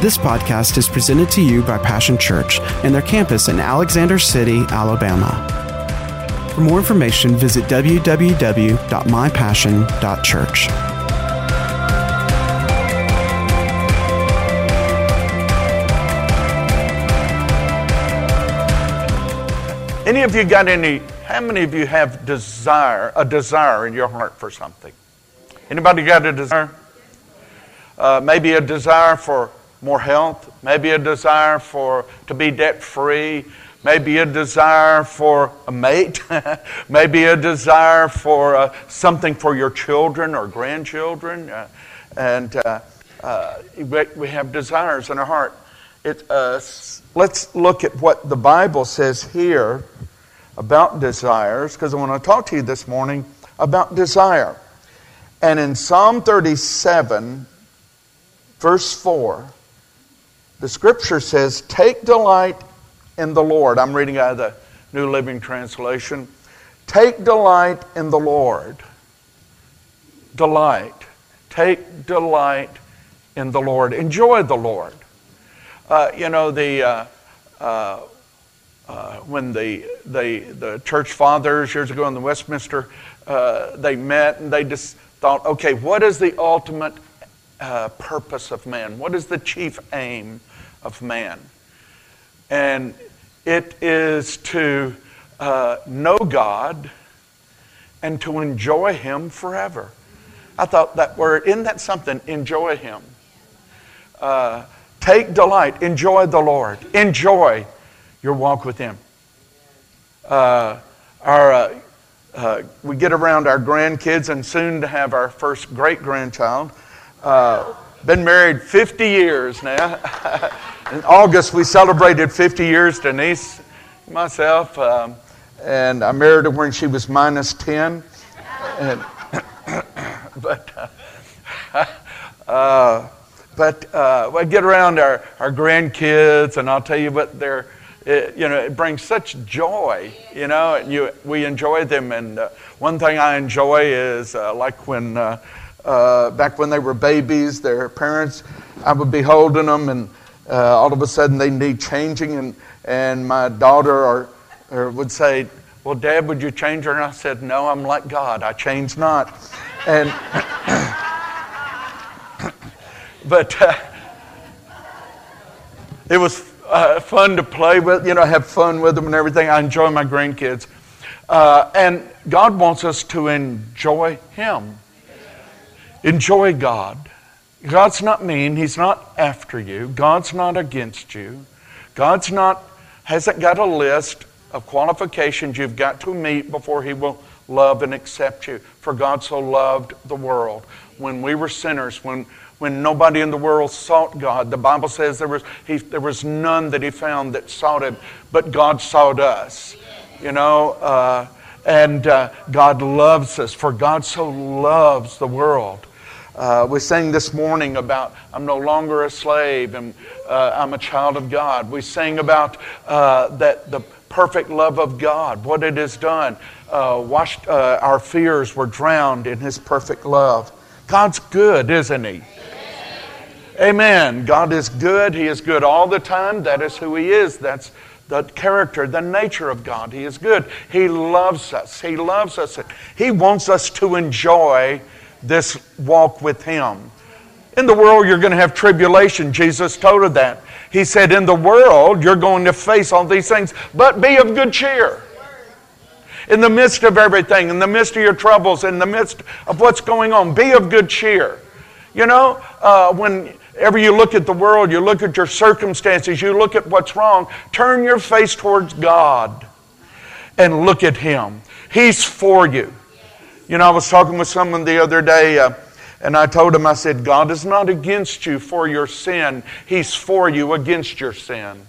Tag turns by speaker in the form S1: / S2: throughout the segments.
S1: This podcast is presented to you by Passion Church and their campus in Alexander City, Alabama. For more information, visit www.mypassion.church.
S2: Any of you got any? How many of you have desire, a desire in your heart for something? Anybody got a desire? Uh, maybe a desire for more health. Maybe a desire for to be debt free. Maybe a desire for a mate. maybe a desire for uh, something for your children or grandchildren. Uh, and uh, uh, we have desires in our heart. It, uh, let's look at what the Bible says here about desires, because I want to talk to you this morning about desire. And in Psalm 37, verse 4, the scripture says, Take delight in the Lord. I'm reading out of the New Living Translation. Take delight in the Lord. Delight. Take delight in the Lord. Enjoy the Lord. Uh, you know, the. Uh, uh, uh, when the, the, the church fathers years ago in the Westminster, uh, they met and they just thought, okay, what is the ultimate uh, purpose of man? What is the chief aim of man? And it is to uh, know God and to enjoy Him forever. I thought that word, isn't that something? Enjoy Him. Uh, take delight, enjoy the Lord, enjoy your walk with Him. Uh, our, uh, uh, we get around our grandkids and soon to have our first great grandchild. Uh, been married 50 years now. In August, we celebrated 50 years, Denise, myself, um, and I married her when she was minus 10. And, but uh, uh, but uh, we get around our, our grandkids, and I'll tell you what, they're it, you know, it brings such joy, you know, and you, we enjoy them. And uh, one thing I enjoy is uh, like when, uh, uh back when they were babies, their parents, I would be holding them and uh, all of a sudden they need changing and, and my daughter or, or would say, well, Dad, would you change her? And I said, no, I'm like God. I change not. And, but uh, it was uh, fun to play with, you know, have fun with them and everything. I enjoy my grandkids. Uh, and God wants us to enjoy Him. Enjoy God. God's not mean. He's not after you. God's not against you. God's not, hasn't got a list of qualifications you've got to meet before He will love and accept you. For God so loved the world. When we were sinners, when when nobody in the world sought God. The Bible says there was, he, there was none that he found that sought him, but God sought us. You know, uh, and uh, God loves us, for God so loves the world. Uh, we sang this morning about I'm no longer a slave and uh, I'm a child of God. We sang about uh, that the perfect love of God, what it has done. Uh, washed, our fears were drowned in His perfect love. God's good, isn't He? Amen. God is good. He is good all the time. That is who He is. That's the character, the nature of God. He is good. He loves us. He loves us. He wants us to enjoy this walk with Him. In the world, you're going to have tribulation. Jesus told us that. He said, In the world, you're going to face all these things, but be of good cheer. In the midst of everything, in the midst of your troubles, in the midst of what's going on, be of good cheer. You know, uh, when Ever you look at the world, you look at your circumstances, you look at what's wrong, turn your face towards God and look at Him. He's for you. You know, I was talking with someone the other day, uh, and I told him, I said, God is not against you for your sin, He's for you against your sin.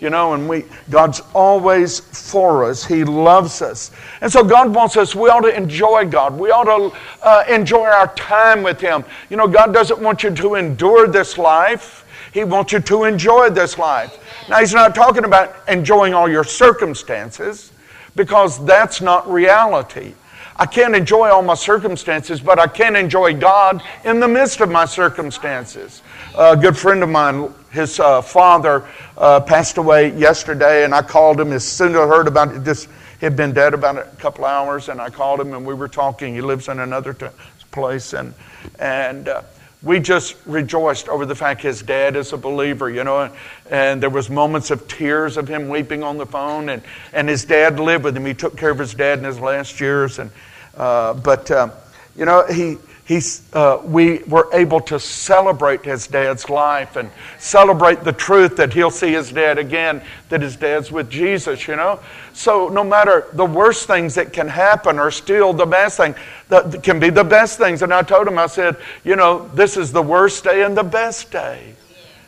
S2: You know, and we, God's always for us. He loves us. And so God wants us, we ought to enjoy God. We ought to uh, enjoy our time with Him. You know, God doesn't want you to endure this life, He wants you to enjoy this life. Now, He's not talking about enjoying all your circumstances because that's not reality. I can't enjoy all my circumstances, but I can enjoy God in the midst of my circumstances. A good friend of mine, his uh, father uh, passed away yesterday, and I called him as soon as I heard about it. Just he had been dead about a couple hours, and I called him, and we were talking. He lives in another t- place, and and. Uh, we just rejoiced over the fact his dad is a believer, you know, and, and, there was moments of tears of him weeping on the phone, and, and his dad lived with him. He took care of his dad in his last years, and uh, but uh, you know he he's, uh, we were able to celebrate his dad's life and celebrate the truth that he'll see his dad again, that his dad's with Jesus, you know? So no matter the worst things that can happen are still the best thing, that can be the best things. And I told him, I said, you know, this is the worst day and the best day.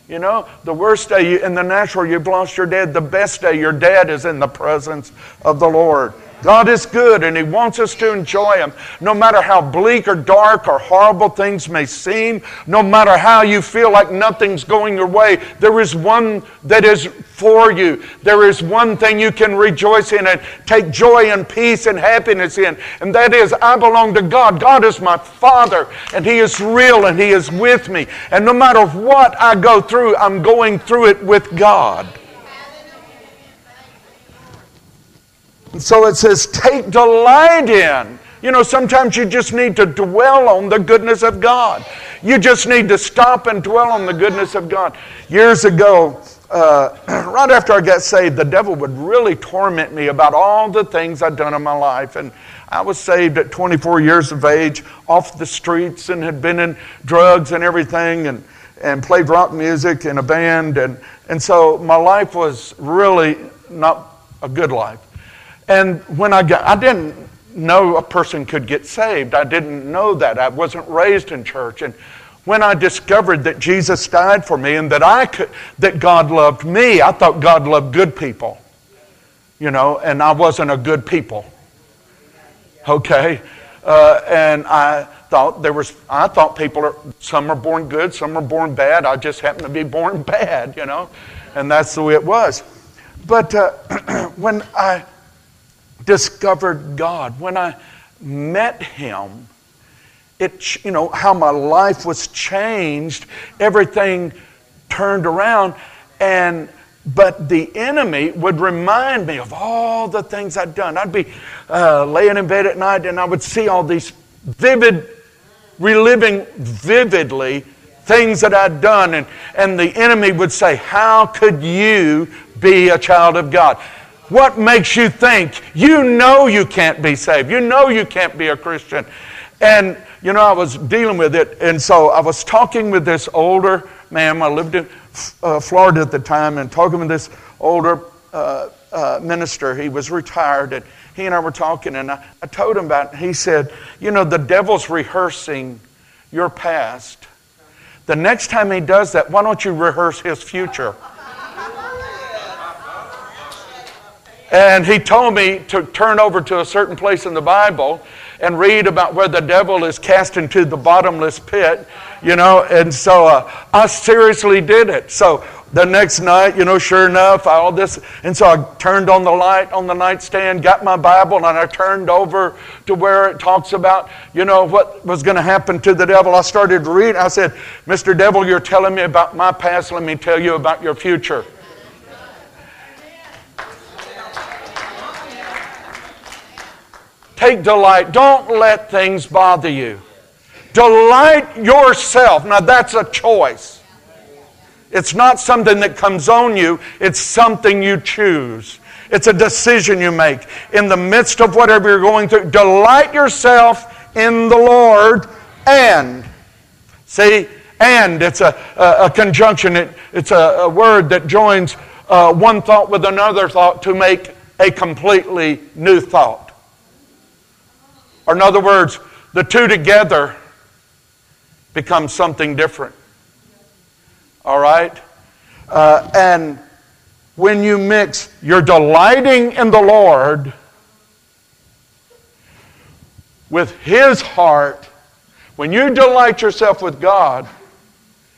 S2: You know, the worst day in the natural, you've lost your dad. The best day, your dad is in the presence of the Lord. God is good and He wants us to enjoy Him. No matter how bleak or dark or horrible things may seem, no matter how you feel like nothing's going your way, there is one that is for you. There is one thing you can rejoice in and take joy and peace and happiness in, and that is I belong to God. God is my Father, and He is real and He is with me. And no matter what I go through, I'm going through it with God. So it says, take delight in. You know, sometimes you just need to dwell on the goodness of God. You just need to stop and dwell on the goodness of God. Years ago, uh, right after I got saved, the devil would really torment me about all the things I'd done in my life. And I was saved at 24 years of age, off the streets, and had been in drugs and everything, and, and played rock music in a band. And, and so my life was really not a good life. And when I got, I didn't know a person could get saved. I didn't know that. I wasn't raised in church. And when I discovered that Jesus died for me and that I could, that God loved me, I thought God loved good people. You know, and I wasn't a good people. Okay? Uh, and I thought there was, I thought people are, some are born good, some are born bad. I just happened to be born bad, you know? And that's the way it was. But uh, when I discovered God, when I met Him, it, you know, how my life was changed, everything turned around, and but the enemy would remind me of all the things I'd done. I'd be uh, laying in bed at night and I would see all these vivid, reliving vividly things that I'd done. And, and the enemy would say, How could you be a child of God? What makes you think? You know you can't be saved. You know you can't be a Christian. And, you know, I was dealing with it. And so I was talking with this older man. I lived in uh, Florida at the time and talking with this older uh, uh, minister. He was retired. And he and I were talking. And I, I told him about it. He said, You know, the devil's rehearsing your past. The next time he does that, why don't you rehearse his future? And he told me to turn over to a certain place in the Bible and read about where the devil is cast into the bottomless pit, you know. And so uh, I seriously did it. So the next night, you know, sure enough, all this. And so I turned on the light on the nightstand, got my Bible, and I turned over to where it talks about, you know, what was going to happen to the devil. I started reading. I said, Mr. Devil, you're telling me about my past. Let me tell you about your future. Take delight. Don't let things bother you. Delight yourself. Now, that's a choice. It's not something that comes on you, it's something you choose. It's a decision you make. In the midst of whatever you're going through, delight yourself in the Lord and. See, and it's a, a, a conjunction, it, it's a, a, word that joins uh, one thought with another thought to make a completely new thought. Or, in other words, the two together become something different. All right? Uh, and when you mix, you're delighting in the Lord with His heart. When you delight yourself with God,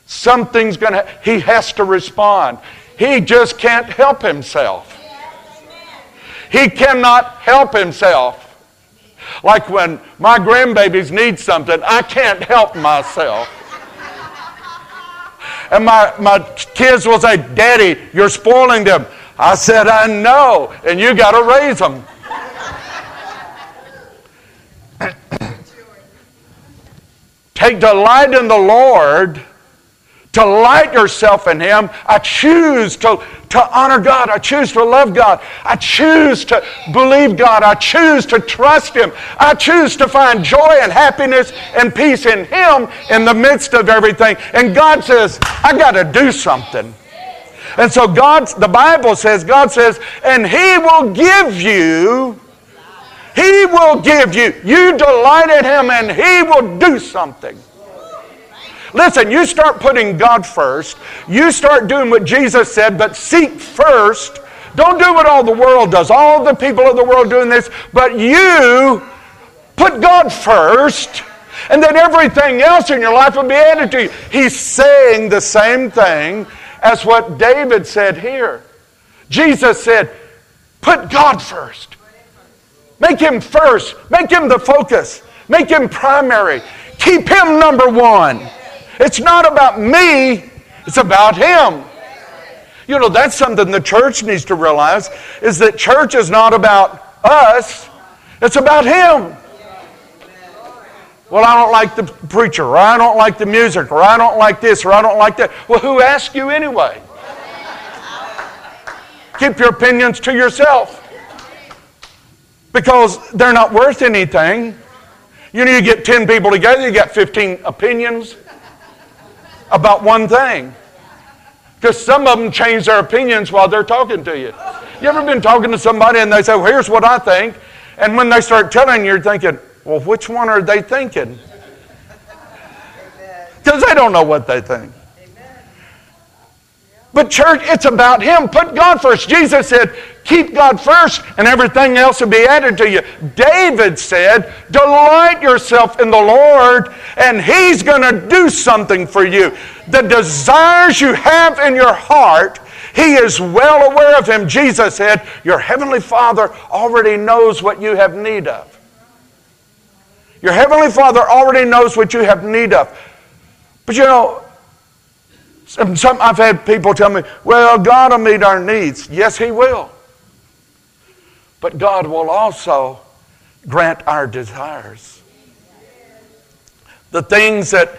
S2: something's going to, He has to respond. He just can't help Himself. He cannot help Himself. Like when my grandbabies need something, I can't help myself. And my, my kids will say, Daddy, you're spoiling them. I said, I know, and you got to raise them. Take delight in the Lord Delight yourself in Him. I choose to, to honor God. I choose to love God. I choose to believe God. I choose to trust Him. I choose to find joy and happiness and peace in Him in the midst of everything. And God says, I got to do something. And so God, the Bible says, God says, and He will give you, He will give you. You delight in Him and He will do something. Listen, you start putting God first. You start doing what Jesus said, but seek first. Don't do what all the world does. All the people of the world doing this, but you put God first, and then everything else in your life will be added to you. He's saying the same thing as what David said here. Jesus said, Put God first. Make Him first. Make Him the focus. Make Him primary. Keep Him number one. It's not about me, it's about Him. You know, that's something the church needs to realize is that church is not about us, it's about Him. Well, I don't like the preacher, or I don't like the music, or I don't like this, or I don't like that. Well, who asked you anyway? Keep your opinions to yourself because they're not worth anything. You know, you get 10 people together, you got 15 opinions about one thing. Because some of them change their opinions while they're talking to you. You ever been talking to somebody and they say, well, here's what I think? And when they start telling you, you're thinking, well, which one are they thinking? Because they don't know what they think. But, church, it's about Him. Put God first. Jesus said, keep God first, and everything else will be added to you. David said, delight yourself in the Lord, and He's going to do something for you. The desires you have in your heart, He is well aware of Him. Jesus said, Your Heavenly Father already knows what you have need of. Your Heavenly Father already knows what you have need of. But you know, some, some, I've had people tell me, well, God will meet our needs. Yes, He will. But God will also grant our desires. The things that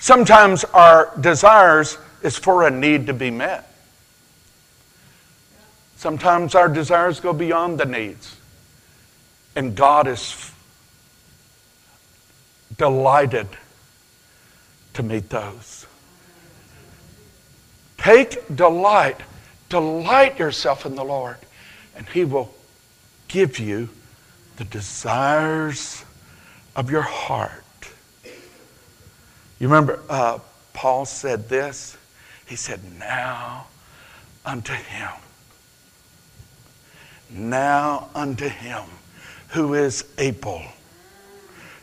S2: sometimes our desires is for a need to be met. Sometimes our desires go beyond the needs. And God is delighted to meet those. Take delight. Delight yourself in the Lord, and He will give you the desires of your heart. You remember, uh, Paul said this? He said, Now unto Him. Now unto Him who is able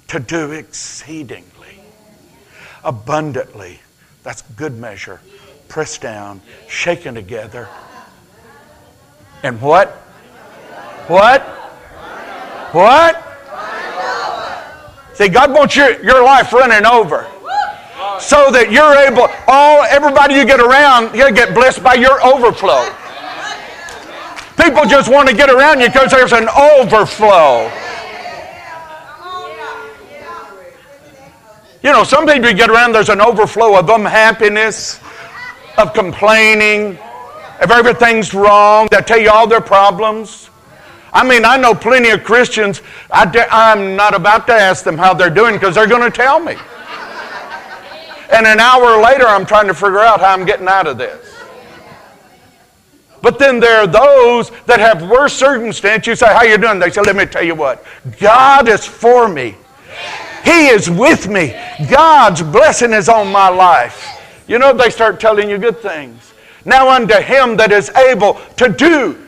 S2: to do exceedingly, abundantly. That's good measure pressed down, shaken together. And what? What? What? See, God wants your, your life running over so that you're able, all everybody you get around, you get blessed by your overflow. People just want to get around you because there's an overflow. You know, some people you get around, there's an overflow of unhappiness, of complaining, if everything's wrong, they tell you all their problems. I mean, I know plenty of Christians, I I'm not about to ask them how they're doing because they're going to tell me. And an hour later, I'm trying to figure out how I'm getting out of this. But then there are those that have worse circumstance. You say, how you doing? They say, let me tell you what. God is for me. He is with me. God's blessing is on my life. You know, they start telling you good things. Now unto him that is able to do.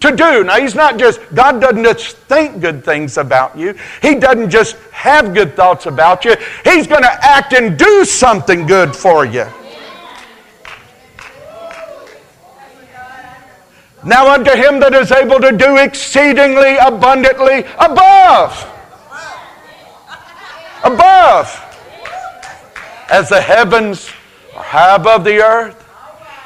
S2: To do. Now, he's not just, God doesn't just think good things about you. He doesn't just have good thoughts about you. He's going to act and do something good for you. Now unto him that is able to do exceedingly abundantly above. Above. As the heavens are high above the earth,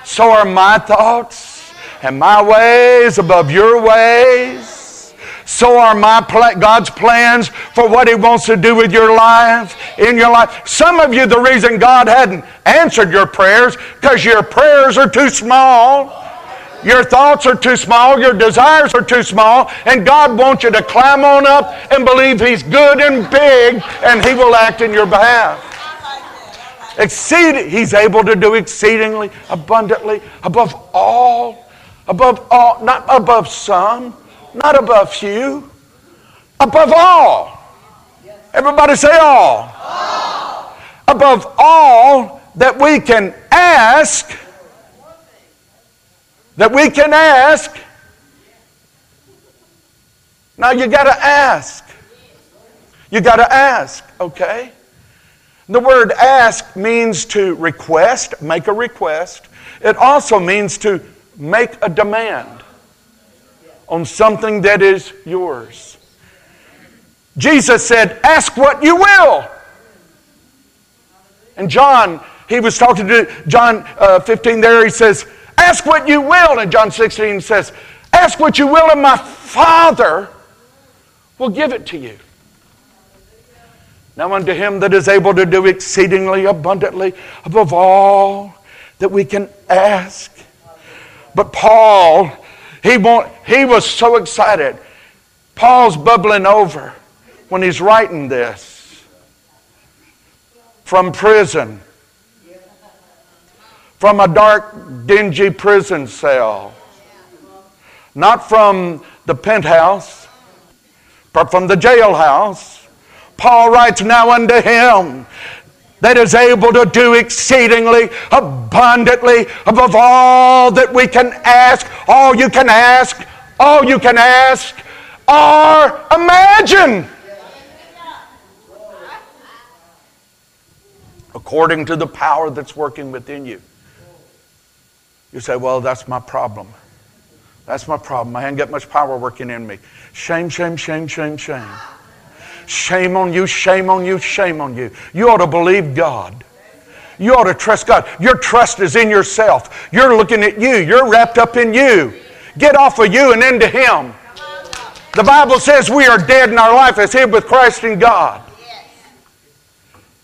S2: so are my thoughts and my ways above your ways. So are my pla- God's plans for what He wants to do with your life, in your life. Some of you, the reason God hadn't answered your prayers, because your prayers are too small. Your thoughts are too small, your desires are too small, and God wants you to climb on up and believe He's good and big, and He will act in your behalf. Exceed, he's able to do exceedingly abundantly above all, above all, not above some, not above few, above all. Everybody say all. all. Above all that we can ask, that we can ask. Now you got to ask. You got to ask, okay? The word ask means to request, make a request. It also means to make a demand on something that is yours. Jesus said, Ask what you will. And John, he was talking to John uh, 15 there, he says, Ask what you will. And John 16 says, Ask what you will, and my Father will give it to you. Now, unto him that is able to do exceedingly abundantly above all that we can ask. But Paul, he, want, he was so excited. Paul's bubbling over when he's writing this from prison, from a dark, dingy prison cell, not from the penthouse, but from the jailhouse. Paul writes, Now unto him that is able to do exceedingly abundantly above all that we can ask, all you can ask, all you can ask, or imagine. According to the power that's working within you. You say, Well, that's my problem. That's my problem. I ain't got much power working in me. Shame, shame, shame, shame, shame. Shame on you, shame on you, shame on you. You ought to believe God. You ought to trust God. Your trust is in yourself. You're looking at you, you're wrapped up in you. Get off of you and into Him. The Bible says we are dead and our life is hid with Christ in God.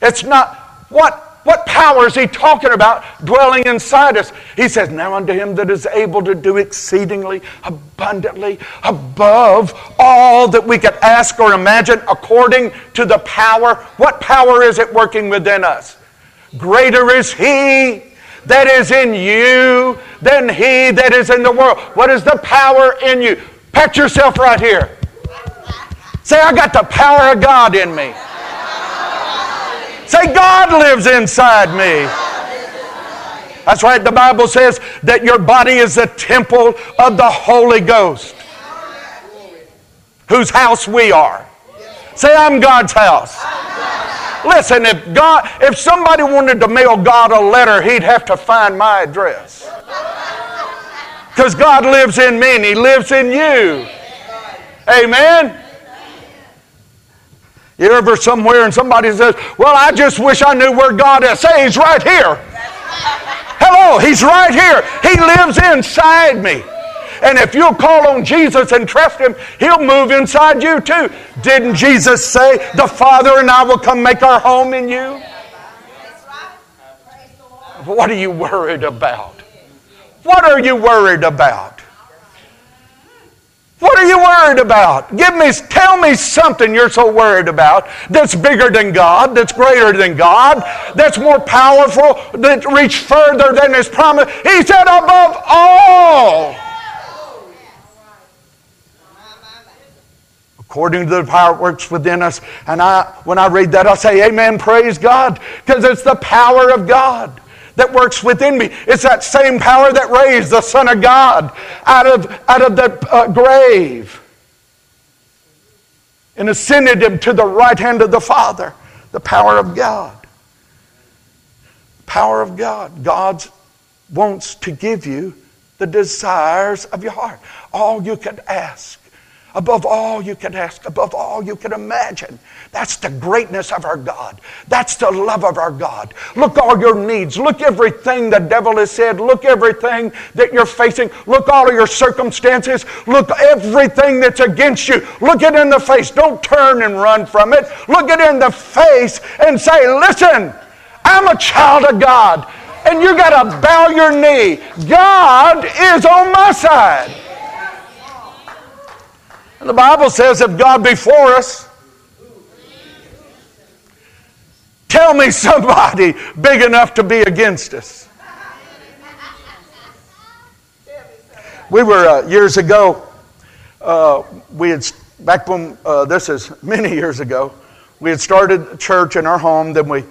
S2: It's not what what power is he talking about dwelling inside us? He says, Now unto him that is able to do exceedingly abundantly above all that we could ask or imagine according to the power. What power is it working within us? Greater is he that is in you than he that is in the world. What is the power in you? Pat yourself right here. Say, I got the power of God in me. Say, God lives inside me. That's right. The Bible says that your body is the temple of the Holy Ghost, whose house we are. Say, I'm God's house. Listen, if God, if somebody wanted to mail God a letter, he'd have to find my address. Because God lives in me and He lives in you. Amen. You ever somewhere and somebody says, Well, I just wish I knew where God is. Say, He's right here. Hello, He's right here. He lives inside me. And if you'll call on Jesus and trust Him, He'll move inside you too. Didn't Jesus say, The Father and I will come make our home in you? What are you worried about? What are you worried about? Worried about? Give me, tell me something you're so worried about that's bigger than God, that's greater than God, that's more powerful, that reach further than His promise. He said, above all. According to the power that works within us. And I, when I read that, I say, Amen, praise God, because it's the power of God that works within me. It's that same power that raised the Son of God out of, out of the uh, grave and ascended him to the right hand of the Father. The power of God. Power of God. God wants to give you the desires of your heart. All you could ask above all you can ask, above all you can imagine. That's the greatness of our God. That's the love of our God. Look all your needs. Look everything the devil has said. Look everything that you're facing. Look all of your circumstances. Look everything that's against you. Look it in the face. Don't turn and run from it. Look it in the face and say, listen, I'm a child of God. And you got to bow your knee. God is on my side. And the Bible says, if God be for us, tell me somebody big enough to be against us. We were uh, years ago, uh, we had, back when, uh, this is many years ago, we had started a church in our home, then we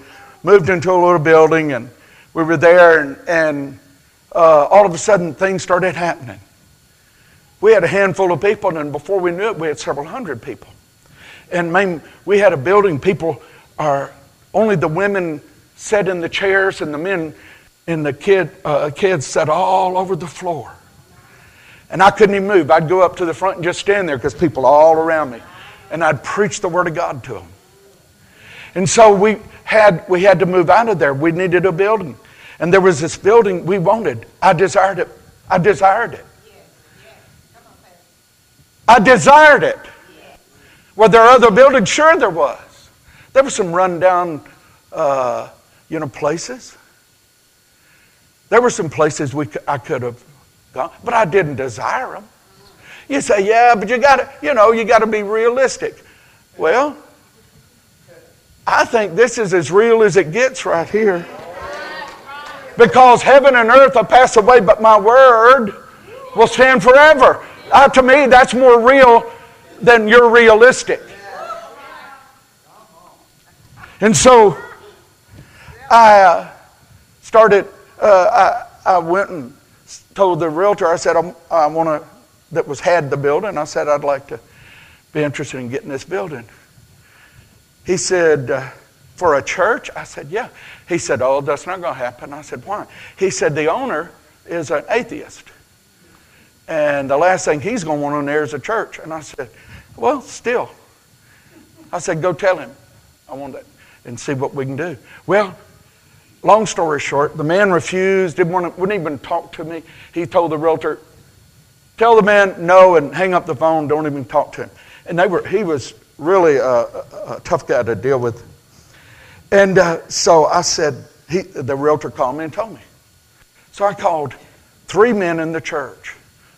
S2: moved into a little building and we were there, and, and uh, all of a sudden things started happening. We had a handful of people, and before we knew it, we had several hundred people. And we had a building, people are, only the women sat in the chairs, and the men and the kid, uh, kids sat all over the floor. And I couldn't even move. I'd go up to the front and just stand there because people all around me. And I'd preach the Word of God to them. And so we had, we had to move out of there. We needed a building. And there was this building we wanted. I desired it. I desired it. I desired it. Were there other buildings? Sure, there was. There were some rundown, uh, you know, places. There were some places we I could have gone, but I didn't desire them. You say, yeah, but you got to, you know, you got to be realistic. Well, I think this is as real as it gets right here. Because heaven and earth will pass away, but my word will stand forever. Uh, to me, that's more real than you're realistic. And so I uh, started, uh, I, I went and told the realtor, I said, I'm, i want to, that was had the building, I said, I'd like to be interested in getting this building. He said, uh, for a church? I said, yeah. He said, oh, that's not going to happen. I said, why? He said, the owner is an atheist. And the last thing he's going to want on there is a church. And I said, well, still. I said, go tell him. I want that and see what we can do. Well, long story short, the man refused, didn't want to, wouldn't even talk to me. He told the realtor, tell the man no and hang up the phone, don't even talk to him. And they were, he was really a, a, a tough guy to deal with. And uh, so I said, he, the realtor called me and told me. So I called three men in the church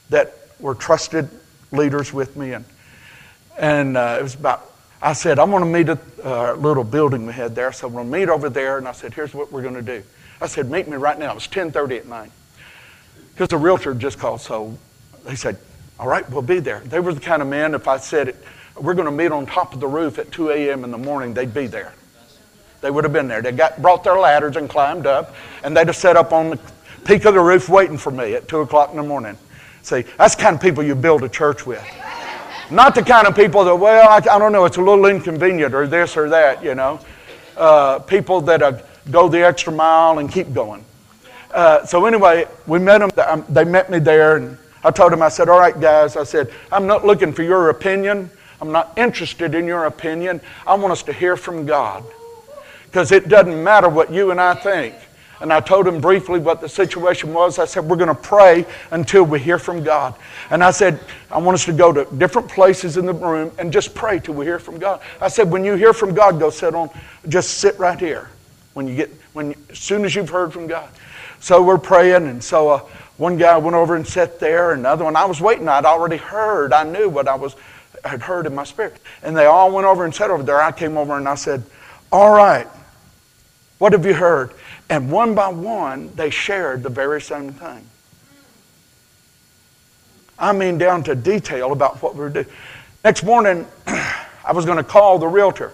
S2: that were trusted leaders with me. And, and uh, it was about, I said, I'm going to meet at a uh, little building we had there. So I'm going to meet over there. And I said, here's what we're going to do. I said, meet me right now. It was 10.30 at night. Because the realtor just called. So they said, all right, we'll be there. They were the kind of men, if I said it, we're going to meet on top of the roof at 2 a.m. in the morning, they'd be there. They would have been there. They got, brought their ladders and climbed up, and they'd have set up on the peak of the roof waiting for me at 2 o'clock in the morning. See, that's the kind of people you build a church with. Not the kind of people that, well, I, I don't know, it's a little inconvenient or this or that, you know. Uh, people that uh, go the extra mile and keep going. Uh, so anyway, we met them. Um, they met me there, and I told them, I said, all right, guys, I said, I'm not looking for your opinion. I'm not interested in your opinion. I want us to hear from God. Because it doesn't matter what you and I think. And I told him briefly what the situation was. I said, We're going to pray until we hear from God. And I said, I want us to go to different places in the room and just pray till we hear from God. I said, When you hear from God, go sit on, just sit right here. When you get, when, as soon as you've heard from God. So we're praying, and so uh, one guy went over and sat there, another one, I was waiting. I'd already heard. I knew what I was, had heard in my spirit. And they all went over and sat over there. I came over and I said, All right, what have you heard? And one by one, they shared the very same thing. I mean, down to detail about what we were doing. Next morning, I was going to call the realtor.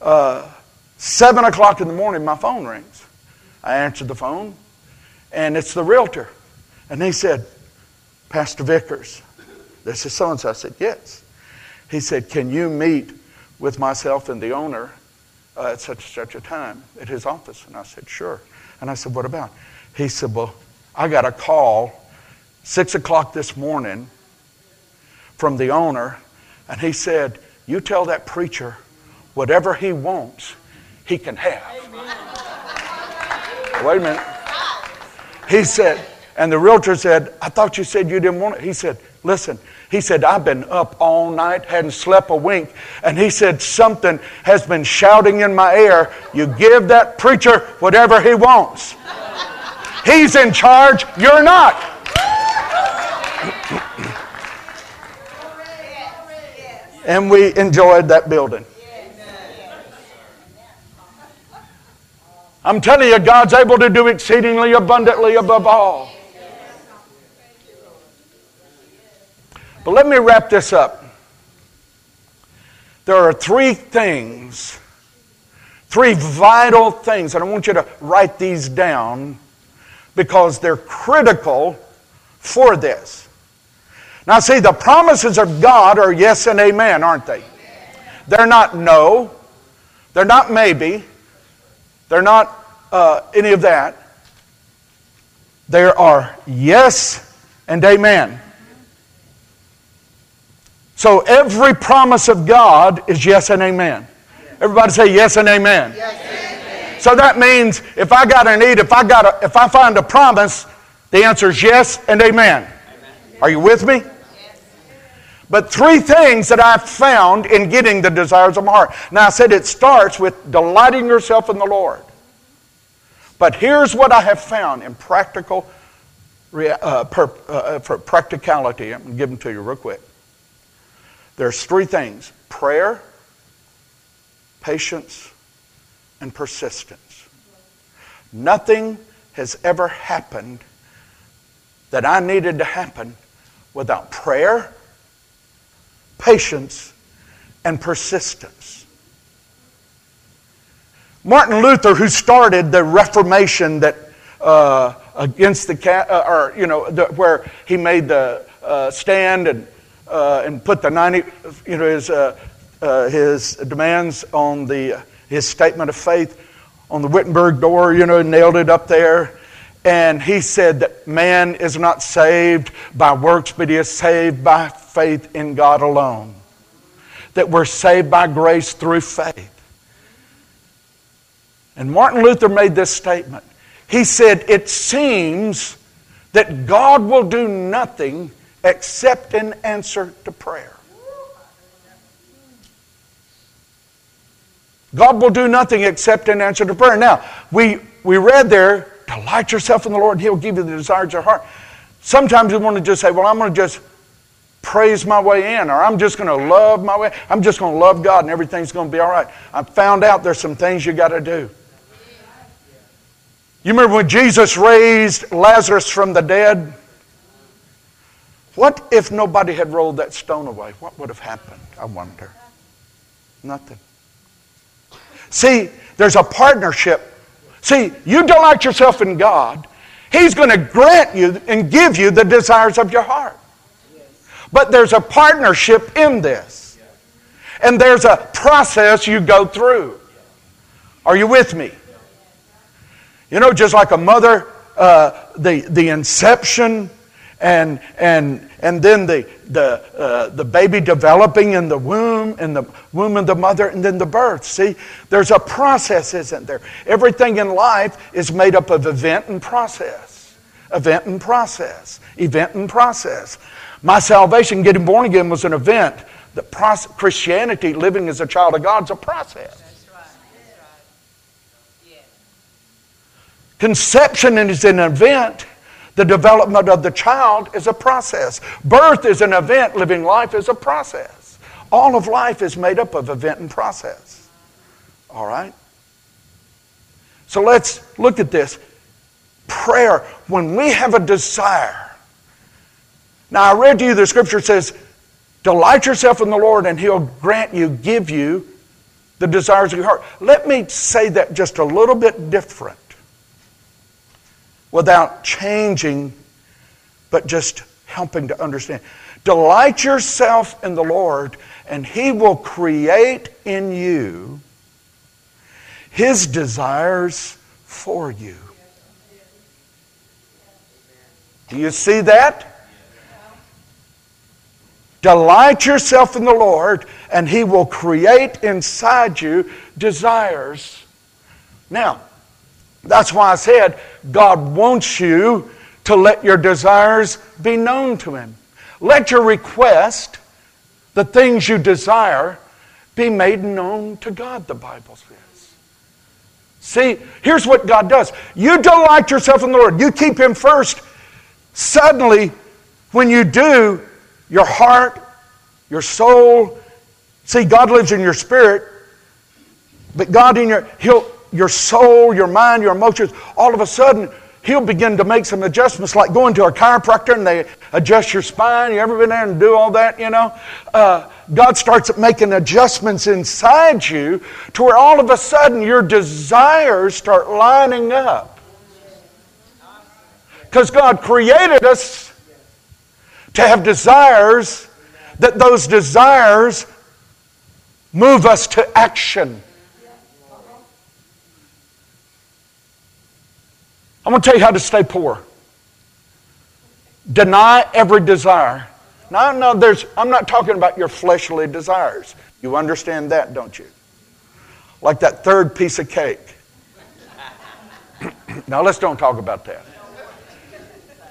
S2: Uh, seven o'clock in the morning, my phone rings. I answered the phone, and it's the realtor. And he said, Pastor Vickers, this is so and so. I said, Yes. He said, Can you meet with myself and the owner uh, at such and such a time at his office. And I said, sure. And I said, what about? He said, well, I got a call six o'clock this morning from the owner, and he said, You tell that preacher whatever he wants, he can have. Wait a minute. He said, and the realtor said, I thought you said you didn't want it. He said, Listen, he said, I've been up all night, hadn't slept a wink. And he said, Something has been shouting in my ear. You give that preacher whatever he wants. He's in charge, you're not. and we enjoyed that building. I'm telling you, God's able to do exceedingly abundantly above all. But let me wrap this up. There are three things, three vital things, and I want you to write these down because they're critical for this. Now, see, the promises of God are yes and amen, aren't they? They're not no, they're not maybe, they're not uh, any of that. There are yes and amen. So every promise of God is yes and amen. Everybody say yes and amen. Yes, amen. So that means if I got a need, if I got a, if I find a promise, the answer is yes and amen. amen. Are you with me? But three things that I've found in getting the desires of my heart. Now I said it starts with delighting yourself in the Lord. But here's what I have found in practical uh, per, uh, for practicality. I'm going to give them to you real quick. There's three things prayer, patience, and persistence. Nothing has ever happened that I needed to happen without prayer, patience, and persistence. Martin Luther, who started the Reformation that uh, against the uh, or you know the, where he made the uh, stand and uh, and put the 90, you know, his, uh, uh, his demands on the, his statement of faith on the Wittenberg door, you know, nailed it up there. And he said that man is not saved by works, but he is saved by faith in God alone. That we're saved by grace through faith. And Martin Luther made this statement. He said, It seems that God will do nothing except in answer to prayer. God will do nothing except in answer to prayer. Now, we, we read there, delight yourself in the Lord, He'll give you the desires of your heart. Sometimes we want to just say, well, I'm going to just praise my way in, or I'm just going to love my way. I'm just going to love God, and everything's going to be all right. I found out there's some things you got to do. You remember when Jesus raised Lazarus from the dead? What if nobody had rolled that stone away? What would have happened? I wonder. Nothing. See, there's a partnership. See, you delight yourself in God, He's going to grant you and give you the desires of your heart. But there's a partnership in this. And there's a process you go through. Are you with me? You know, just like a mother, uh, the, the inception and, and, and then the, the, uh, the baby developing in the womb, in the womb of the mother, and then the birth. See, there's a process, isn't there? Everything in life is made up of event and process. Event and process. Event and process. My salvation, getting born again, was an event. The process, Christianity, living as a child of God, is a process. That's right. That's. Conception is an event the development of the child is a process. Birth is an event, living life is a process. All of life is made up of event and process. All right? So let's look at this. Prayer, when we have a desire. Now, I read to you the scripture says, Delight yourself in the Lord, and He'll grant you, give you the desires of your heart. Let me say that just a little bit different without changing, but just helping to understand. Delight yourself in the Lord, and He will create in you His desires for you. Do you see that? Delight yourself in the Lord, and He will create inside you desires. Now, that's why I said God wants you to let your desires be known to Him. Let your request, the things you desire, be made known to God, the Bible says. See, here's what God does you delight yourself in the Lord, you keep Him first. Suddenly, when you do, your heart, your soul, see, God lives in your spirit, but God in your, He'll, your soul, your mind, your emotions, all of a sudden, he'll begin to make some adjustments, like going to a chiropractor and they adjust your spine. You ever been there and do all that, you know? Uh, God starts making adjustments inside you to where all of a sudden your desires start lining up. Because God created us to have desires, that those desires move us to action. I'm going to tell you how to stay poor. Deny every desire. Now, no, there's, I'm not talking about your fleshly desires. You understand that, don't you? Like that third piece of cake. now, let's don't talk about that.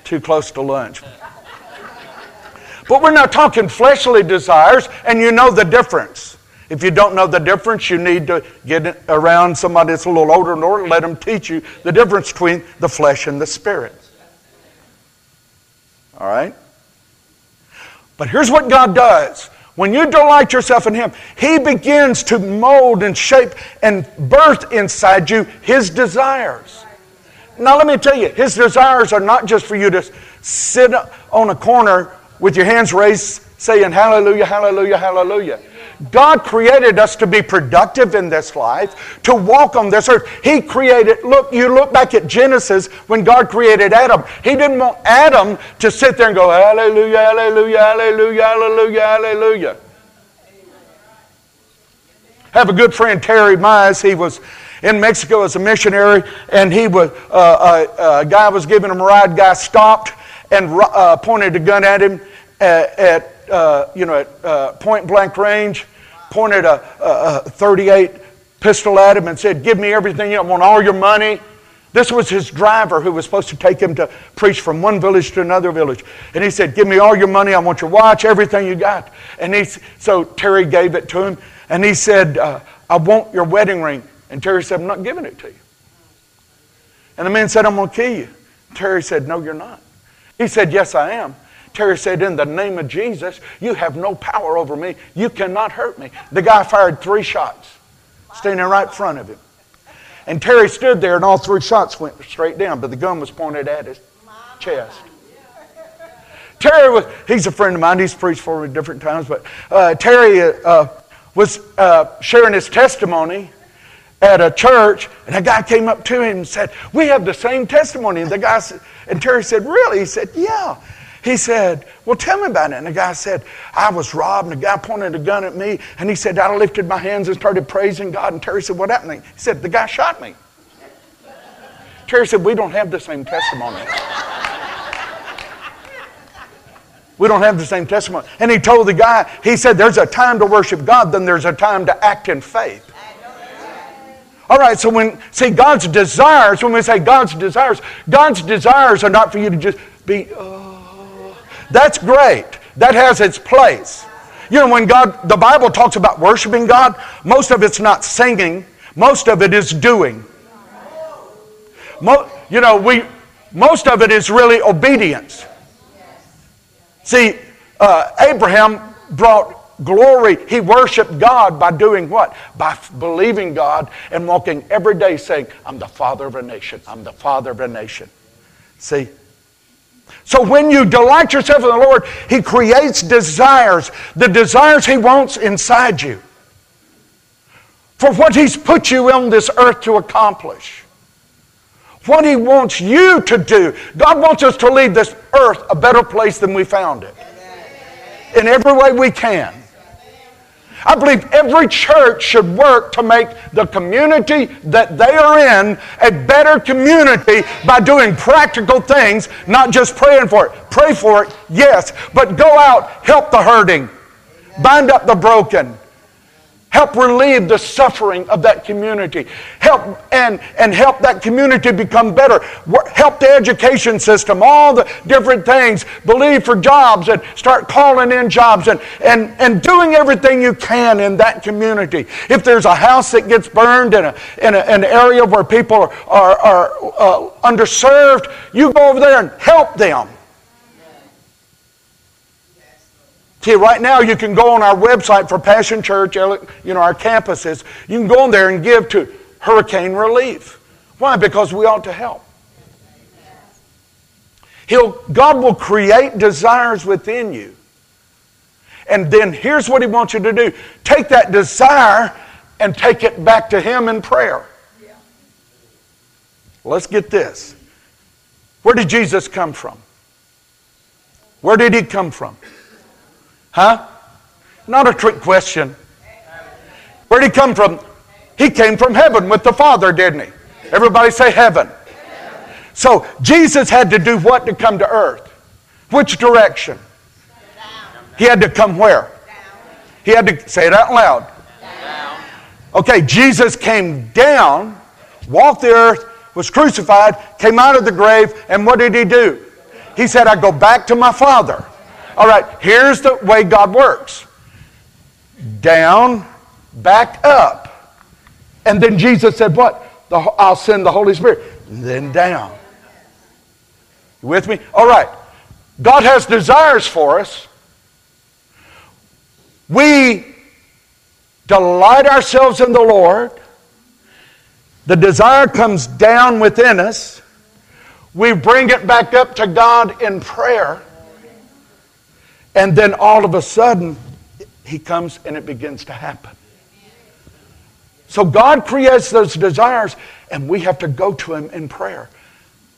S2: Too close to lunch. But we're not talking fleshly desires, and you know the difference. If you don't know the difference, you need to get around somebody that's a little older and let them teach you the difference between the flesh and the spirit. All right? But here's what God does. When you delight yourself in Him, He begins to mold and shape and birth inside you His desires. Now, let me tell you, His desires are not just for you to sit on a corner with your hands raised saying, Hallelujah, Hallelujah, Hallelujah. God created us to be productive in this life, to walk on this earth. He created, look, you look back at Genesis when God created Adam. He didn't want Adam to sit there and go, Hallelujah, Hallelujah, Hallelujah, Hallelujah, Hallelujah. Have a good friend, Terry Mize. He was in Mexico as a missionary, and he was, uh, a, uh, a, guy was giving him a ride. Guy stopped and uh, pointed a gun at him at, at uh, you know, at uh, point blank range pointed a, a, 38 pistol at him and said, Give me everything. I want all your money. This was his driver who was supposed to take him to preach from one village to another village. And he said, Give me all your money. I want your watch, everything you got. And he, so Terry gave it to him. And he said, uh, I want your wedding ring. And Terry said, I'm not giving it to you. And the man said, I'm going to kill you. Terry said, No, you're not. He said, Yes, I am. Terry said, In the name of Jesus, you have no power over me. You cannot hurt me. The guy fired three shots, standing right in front of him. And Terry stood there, and all three shots went straight down, but the gun was pointed at his chest. Terry was, he's a friend of mine. He's preached for me different times, but uh, Terry uh, was uh, sharing his testimony at a church, and a guy came up to him and said, We have the same testimony. And the guy said, and Terry said, Really? He said, Yeah. He said, Well, tell me about it. And the guy said, I was robbed, and the guy pointed a gun at me, and he said, I lifted my hands and started praising God. And Terry said, What happened? He said, The guy shot me. Terry said, We don't have the same testimony. We don't have the same testimony. And he told the guy, he said, There's a time to worship God, then there's a time to act in faith. All right, so when, see, God's desires, when we say God's desires, God's desires are not for you to just be, oh, that's great. That has its place. You know, when God, the Bible talks about worshiping God, most of it's not singing, most of it is doing. Mo, you know, we, most of it is really obedience. See, uh, Abraham brought glory. He worshiped God by doing what? By believing God and walking every day saying, I'm the father of a nation. I'm the father of a nation. See, so when you delight yourself in the Lord, He creates desires, the desires He wants inside you for what He's put you on this earth to accomplish. What He wants you to do. God wants us to leave this earth a better place than we found it. In every way we can. I believe every church should work to make the community that they are in a better community by doing practical things, not just praying for it. Pray for it, yes, but go out, help the hurting, bind up the broken, help relieve the suffering of that community. Help and, and help that community become better. Help the education system all the different things. Believe for jobs and start calling in jobs and, and, and doing everything you can in that community. If there's a house that gets burned in, a, in a, an area where people are, are, are uh, underserved you go over there and help them See, right now you can go on our website for Passion Church, you know, our campuses. You can go on there and give to hurricane relief. Why? Because we ought to help. He'll, God will create desires within you. And then here's what He wants you to do take that desire and take it back to Him in prayer. Let's get this. Where did Jesus come from? Where did He come from? Huh? Not a trick question. Where'd he come from? He came from heaven with the Father, didn't he? Everybody say heaven. So Jesus had to do what to come to earth? Which direction? He had to come where? He had to say it out loud. Okay, Jesus came down, walked the earth, was crucified, came out of the grave, and what did he do? He said, I go back to my Father. All right, here's the way God works down, back up. And then Jesus said, What? The, I'll send the Holy Spirit. And then down. You with me? All right. God has desires for us. We delight ourselves in the Lord. The desire comes down within us. We bring it back up to God in prayer. And then all of a sudden, he comes and it begins to happen. So God creates those desires, and we have to go to him in prayer.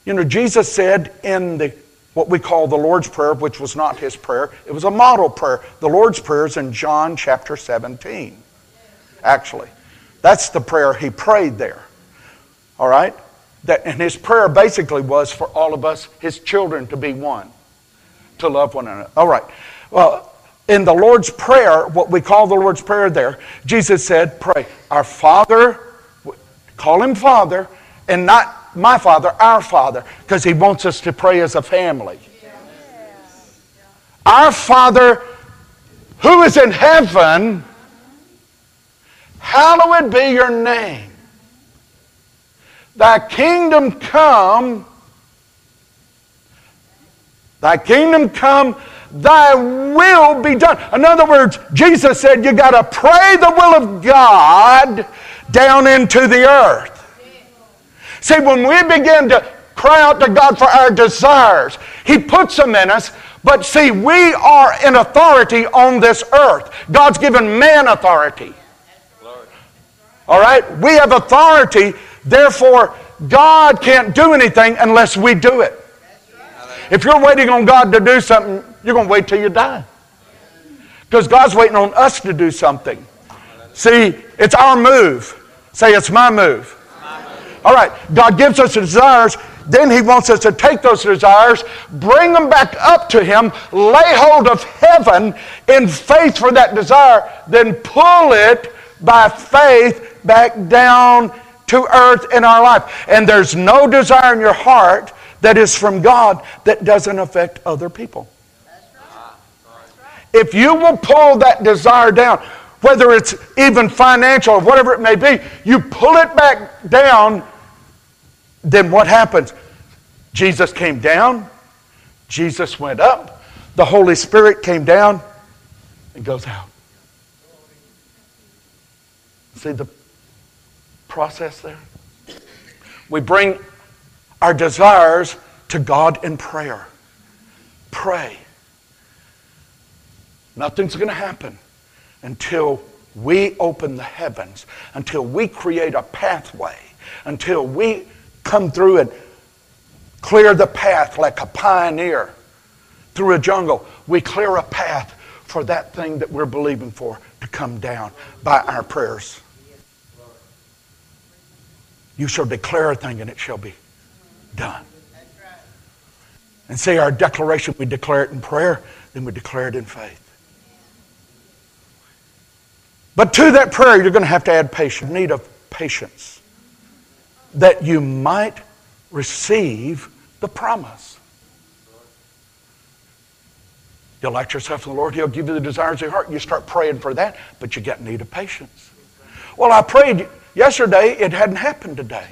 S2: You know, Jesus said in the what we call the Lord's Prayer, which was not his prayer, it was a model prayer. The Lord's Prayer is in John chapter 17, actually. That's the prayer he prayed there. All right? That, and his prayer basically was for all of us, his children, to be one to love one another. All right. Well, in the Lord's Prayer, what we call the Lord's Prayer there, Jesus said, Pray, our Father, call him Father, and not my Father, our Father, because he wants us to pray as a family. Our Father who is in heaven, hallowed be your name. Thy kingdom come Thy kingdom come, thy will be done. In other words, Jesus said you got to pray the will of God down into the earth. See, when we begin to cry out to God for our desires, He puts them in us. But see, we are in authority on this earth. God's given man authority. All right? We have authority, therefore, God can't do anything unless we do it. If you're waiting on God to do something, you're going to wait till you die. Because God's waiting on us to do something. See, it's our move. Say, it's my move. All right, God gives us desires. Then He wants us to take those desires, bring them back up to Him, lay hold of heaven in faith for that desire, then pull it by faith back down to earth in our life. And there's no desire in your heart that is from God that doesn't affect other people. If you will pull that desire down, whether it's even financial or whatever it may be, you pull it back down, then what happens? Jesus came down, Jesus went up, the Holy Spirit came down and goes out. See the process there? We bring our desires to God in prayer. Pray. Nothing's going to happen until we open the heavens, until we create a pathway, until we come through and clear the path like a pioneer through a jungle. We clear a path for that thing that we're believing for to come down by our prayers. You shall declare a thing and it shall be done. And say our declaration, we declare it in prayer, then we declare it in faith. But to that prayer, you're going to have to add patience, need of patience, that you might receive the promise. Delight yourself in the Lord, He'll give you the desires of your heart. You start praying for that, but you get need of patience. Well, I prayed yesterday, it hadn't happened today.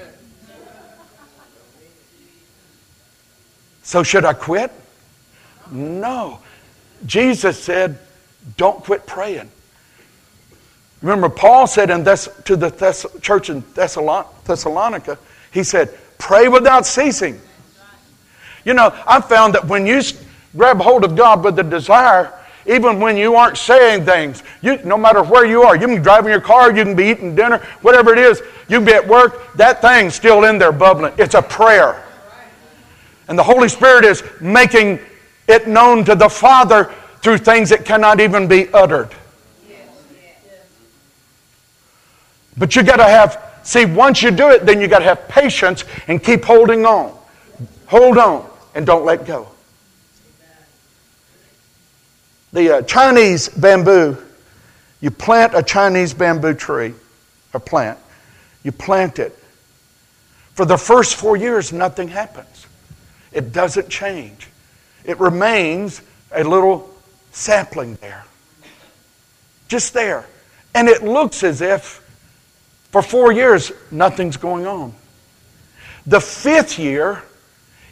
S2: So should I quit? No. Jesus said, don't quit praying. Remember, Paul said in this, to the Thess- church in Thessalonica, he said, pray without ceasing. You know, I found that when you grab hold of God with the desire, even when you aren't saying things, you, no matter where you are, you can be driving your car, you can be eating dinner, whatever it is, you can be at work, that thing's still in there bubbling. It's a prayer. And the Holy Spirit is making it known to the Father through things that cannot even be uttered. But you got to have, see, once you do it, then you got to have patience and keep holding on. Hold on and don't let go. The uh, Chinese bamboo, you plant a Chinese bamboo tree, a plant, you plant it. For the first four years, nothing happens. It doesn't change. It remains a little sapling there. Just there. And it looks as if for four years nothing's going on. The fifth year,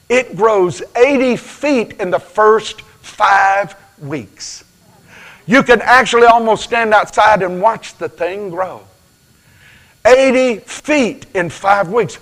S2: it grows 80 feet in the first five weeks. You can actually almost stand outside and watch the thing grow. 80 feet in five weeks.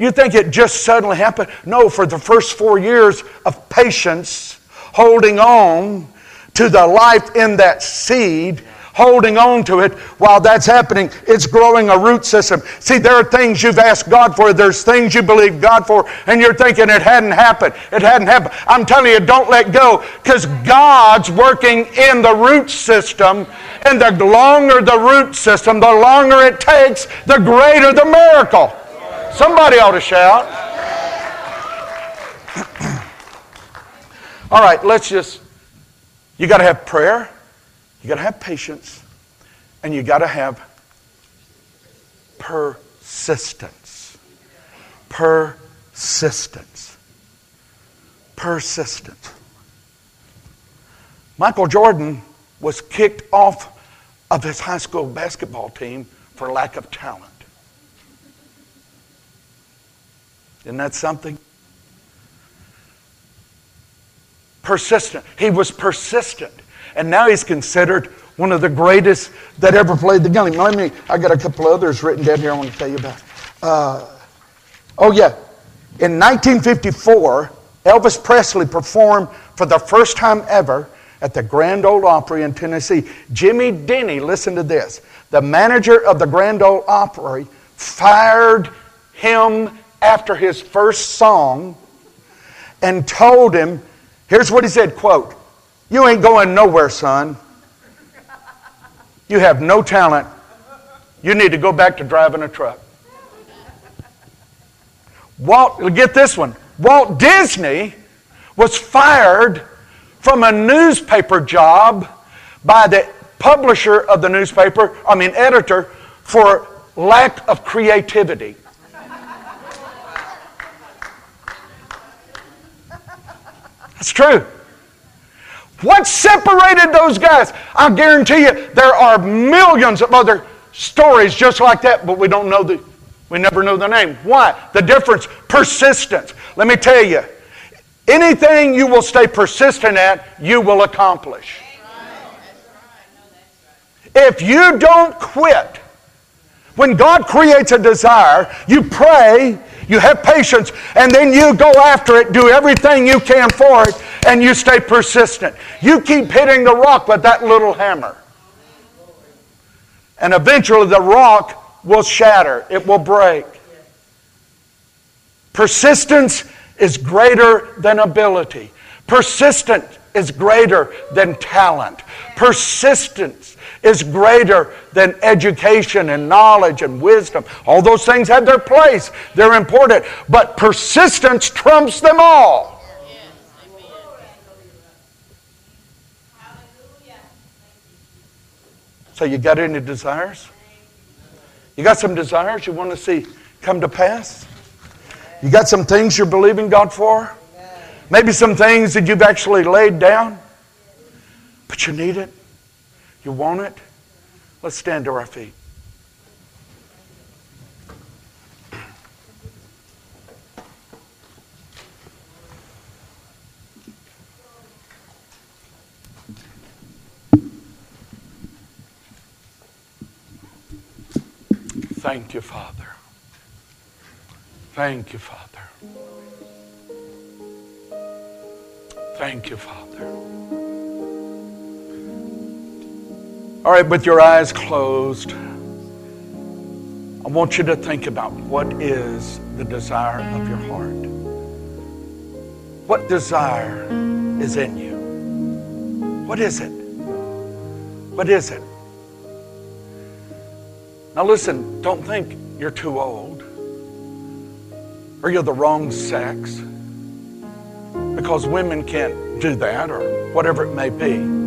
S2: You think it just suddenly happened? No, for the first four years of patience, holding on to the life in that seed, holding on to it while that's happening, it's growing a root system. See, there are things you've asked God for, there's things you believe God for, and you're thinking it hadn't happened. It hadn't happened. I'm telling you, don't let go because God's working in the root system, and the longer the root system, the longer it takes, the greater the miracle. Somebody ought to shout. All right, let's just, you got to have prayer, you got to have patience, and you got to have persistence. Persistence. Persistence. Michael Jordan was kicked off of his high school basketball team for lack of talent. Isn't that something? Persistent. He was persistent. And now he's considered one of the greatest that ever played the game. Let me, I got a couple others written down here I want to tell you about. Uh, oh, yeah. In 1954, Elvis Presley performed for the first time ever at the Grand Ole Opry in Tennessee. Jimmy Denny, listen to this. The manager of the Grand Ole Opry fired him after his first song and told him, here's what he said, quote, you ain't going nowhere, son. You have no talent. You need to go back to driving a truck. Walt, get this one. Walt Disney was fired from a newspaper job by the publisher of the newspaper, I mean, editor, for lack of creativity. That's true. What separated those guys? I guarantee you there are millions of other stories just like that, but we don't know the we never know the name. Why? The difference, persistence. Let me tell you, anything you will stay persistent at, you will accomplish. If you don't quit, when God creates a desire, you pray, you have patience, and then you go after it, do everything you can for it, and you stay persistent. You keep hitting the rock with that little hammer. And eventually the rock will shatter, it will break. Persistence is greater than ability. Persistent is greater than talent. Persistence is greater than education and knowledge and wisdom. All those things have their place, they're important, but persistence trumps them all. So, you got any desires? You got some desires you want to see come to pass? You got some things you're believing God for? Maybe some things that you've actually laid down, but you need it. You want it? Let's stand to our feet. Thank you, Father. Thank you, Father. Thank you, Father. All right, with your eyes closed, I want you to think about what is the desire of your heart. What desire is in you? What is it? What is it? Now, listen, don't think you're too old or you're the wrong sex because women can't do that or whatever it may be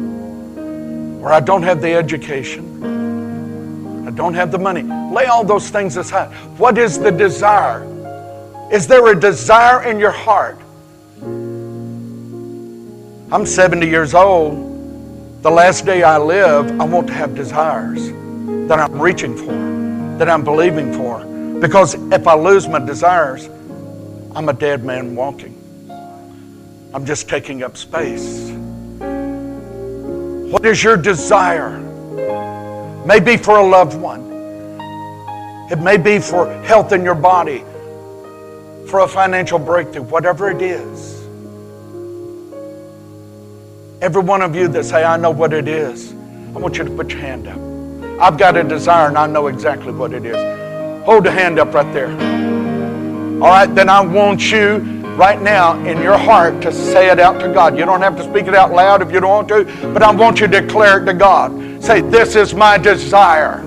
S2: or I don't have the education, I don't have the money. Lay all those things aside. What is the desire? Is there a desire in your heart? I'm 70 years old. The last day I live, I want to have desires that I'm reaching for, that I'm believing for. Because if I lose my desires, I'm a dead man walking. I'm just taking up space. What is your desire? Maybe for a loved one. It may be for health in your body, for a financial breakthrough, whatever it is. Every one of you that say, I know what it is, I want you to put your hand up. I've got a desire and I know exactly what it is. Hold the hand up right there. All right, then I want you right now in your heart to say it out to God. You don't have to speak it out loud if you don't want to, but I want you to declare it to God. Say, This is my desire.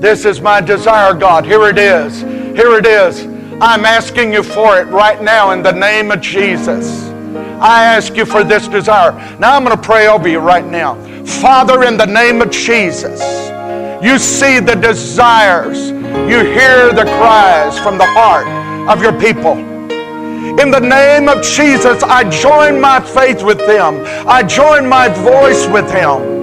S2: This is my desire, God. Here it is. Here it is. I'm asking you for it right now in the name of Jesus. I ask you for this desire. Now I'm going to pray over you right now. Father, in the name of Jesus, you see the desires, you hear the cries from the heart of your people. In the name of Jesus, I join my faith with them. I join my voice with him.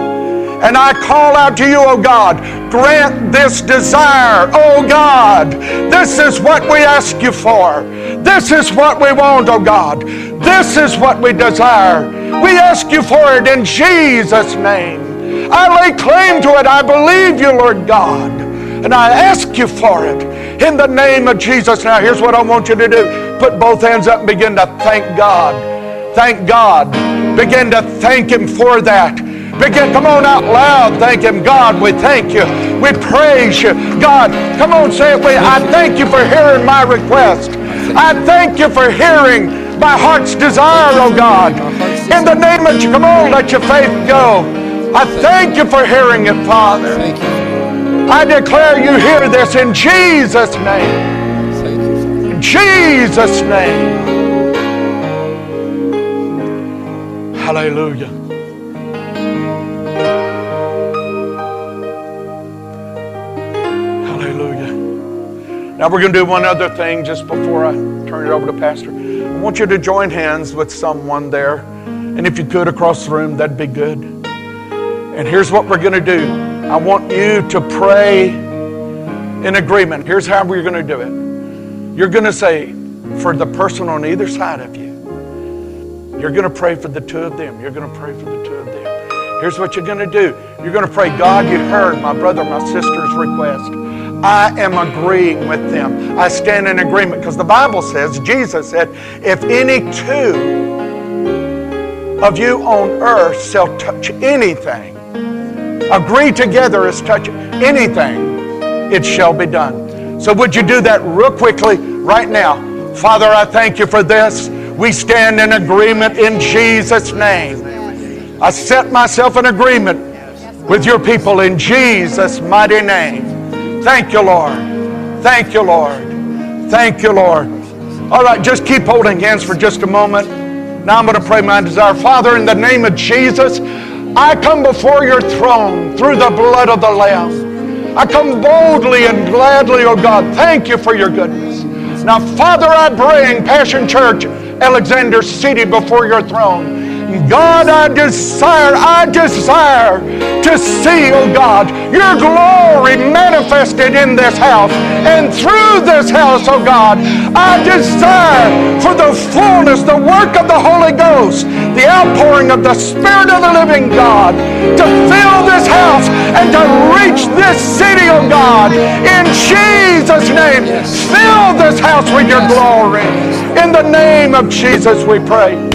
S2: And I call out to you, oh God, grant this desire, oh God. This is what we ask you for. This is what we want, oh God. This is what we desire. We ask you for it in Jesus' name. I lay claim to it. I believe you, Lord God. And I ask you for it in the name of Jesus. Now, here's what I want you to do put both hands up and begin to thank God. Thank God. Begin to thank Him for that. Begin, come on out loud. Thank Him. God, we thank you. We praise you. God, come on, say it with I thank you for hearing my request. I thank you for hearing my heart's desire, oh God. In the name of, come on, let your faith go. I thank you for hearing it, Father. I declare you hear this in Jesus' name. In Jesus' name. Hallelujah. Hallelujah. Now we're going to do one other thing just before I turn it over to Pastor. I want you to join hands with someone there. And if you could across the room, that'd be good. And here's what we're going to do. I want you to pray in agreement. Here's how we're going to do it. You're going to say, for the person on either side of you, you're going to pray for the two of them. You're going to pray for the two of them. Here's what you're going to do. You're going to pray, God, you heard my brother, and my sister's request. I am agreeing with them. I stand in agreement because the Bible says, Jesus said, if any two of you on earth shall touch anything agree together as touch anything, it shall be done. So, would you do that real quickly right now? Father, I thank you for this. We stand in agreement in Jesus' name. I set myself in agreement with your people in Jesus' mighty name. Thank you, Lord. Thank you, Lord. Thank you, Lord. All right, just keep holding hands for just a moment. Now I'm going to pray my desire. Father, in the name of Jesus, I come before your throne through the blood of the Lamb. I come boldly and gladly, oh God. Thank you for your goodness. Now, Father, I bring Passion Church, Alexander City, before your throne. God, I desire, I desire to see, oh God, your glory manifested in this house and through this house, oh God. I desire for the fullness, the work of the Holy Ghost, the outpouring of the Spirit of the living God to fill this house and to reach this city, oh God. In Jesus' name, fill this house with your glory. In the name of Jesus, we pray.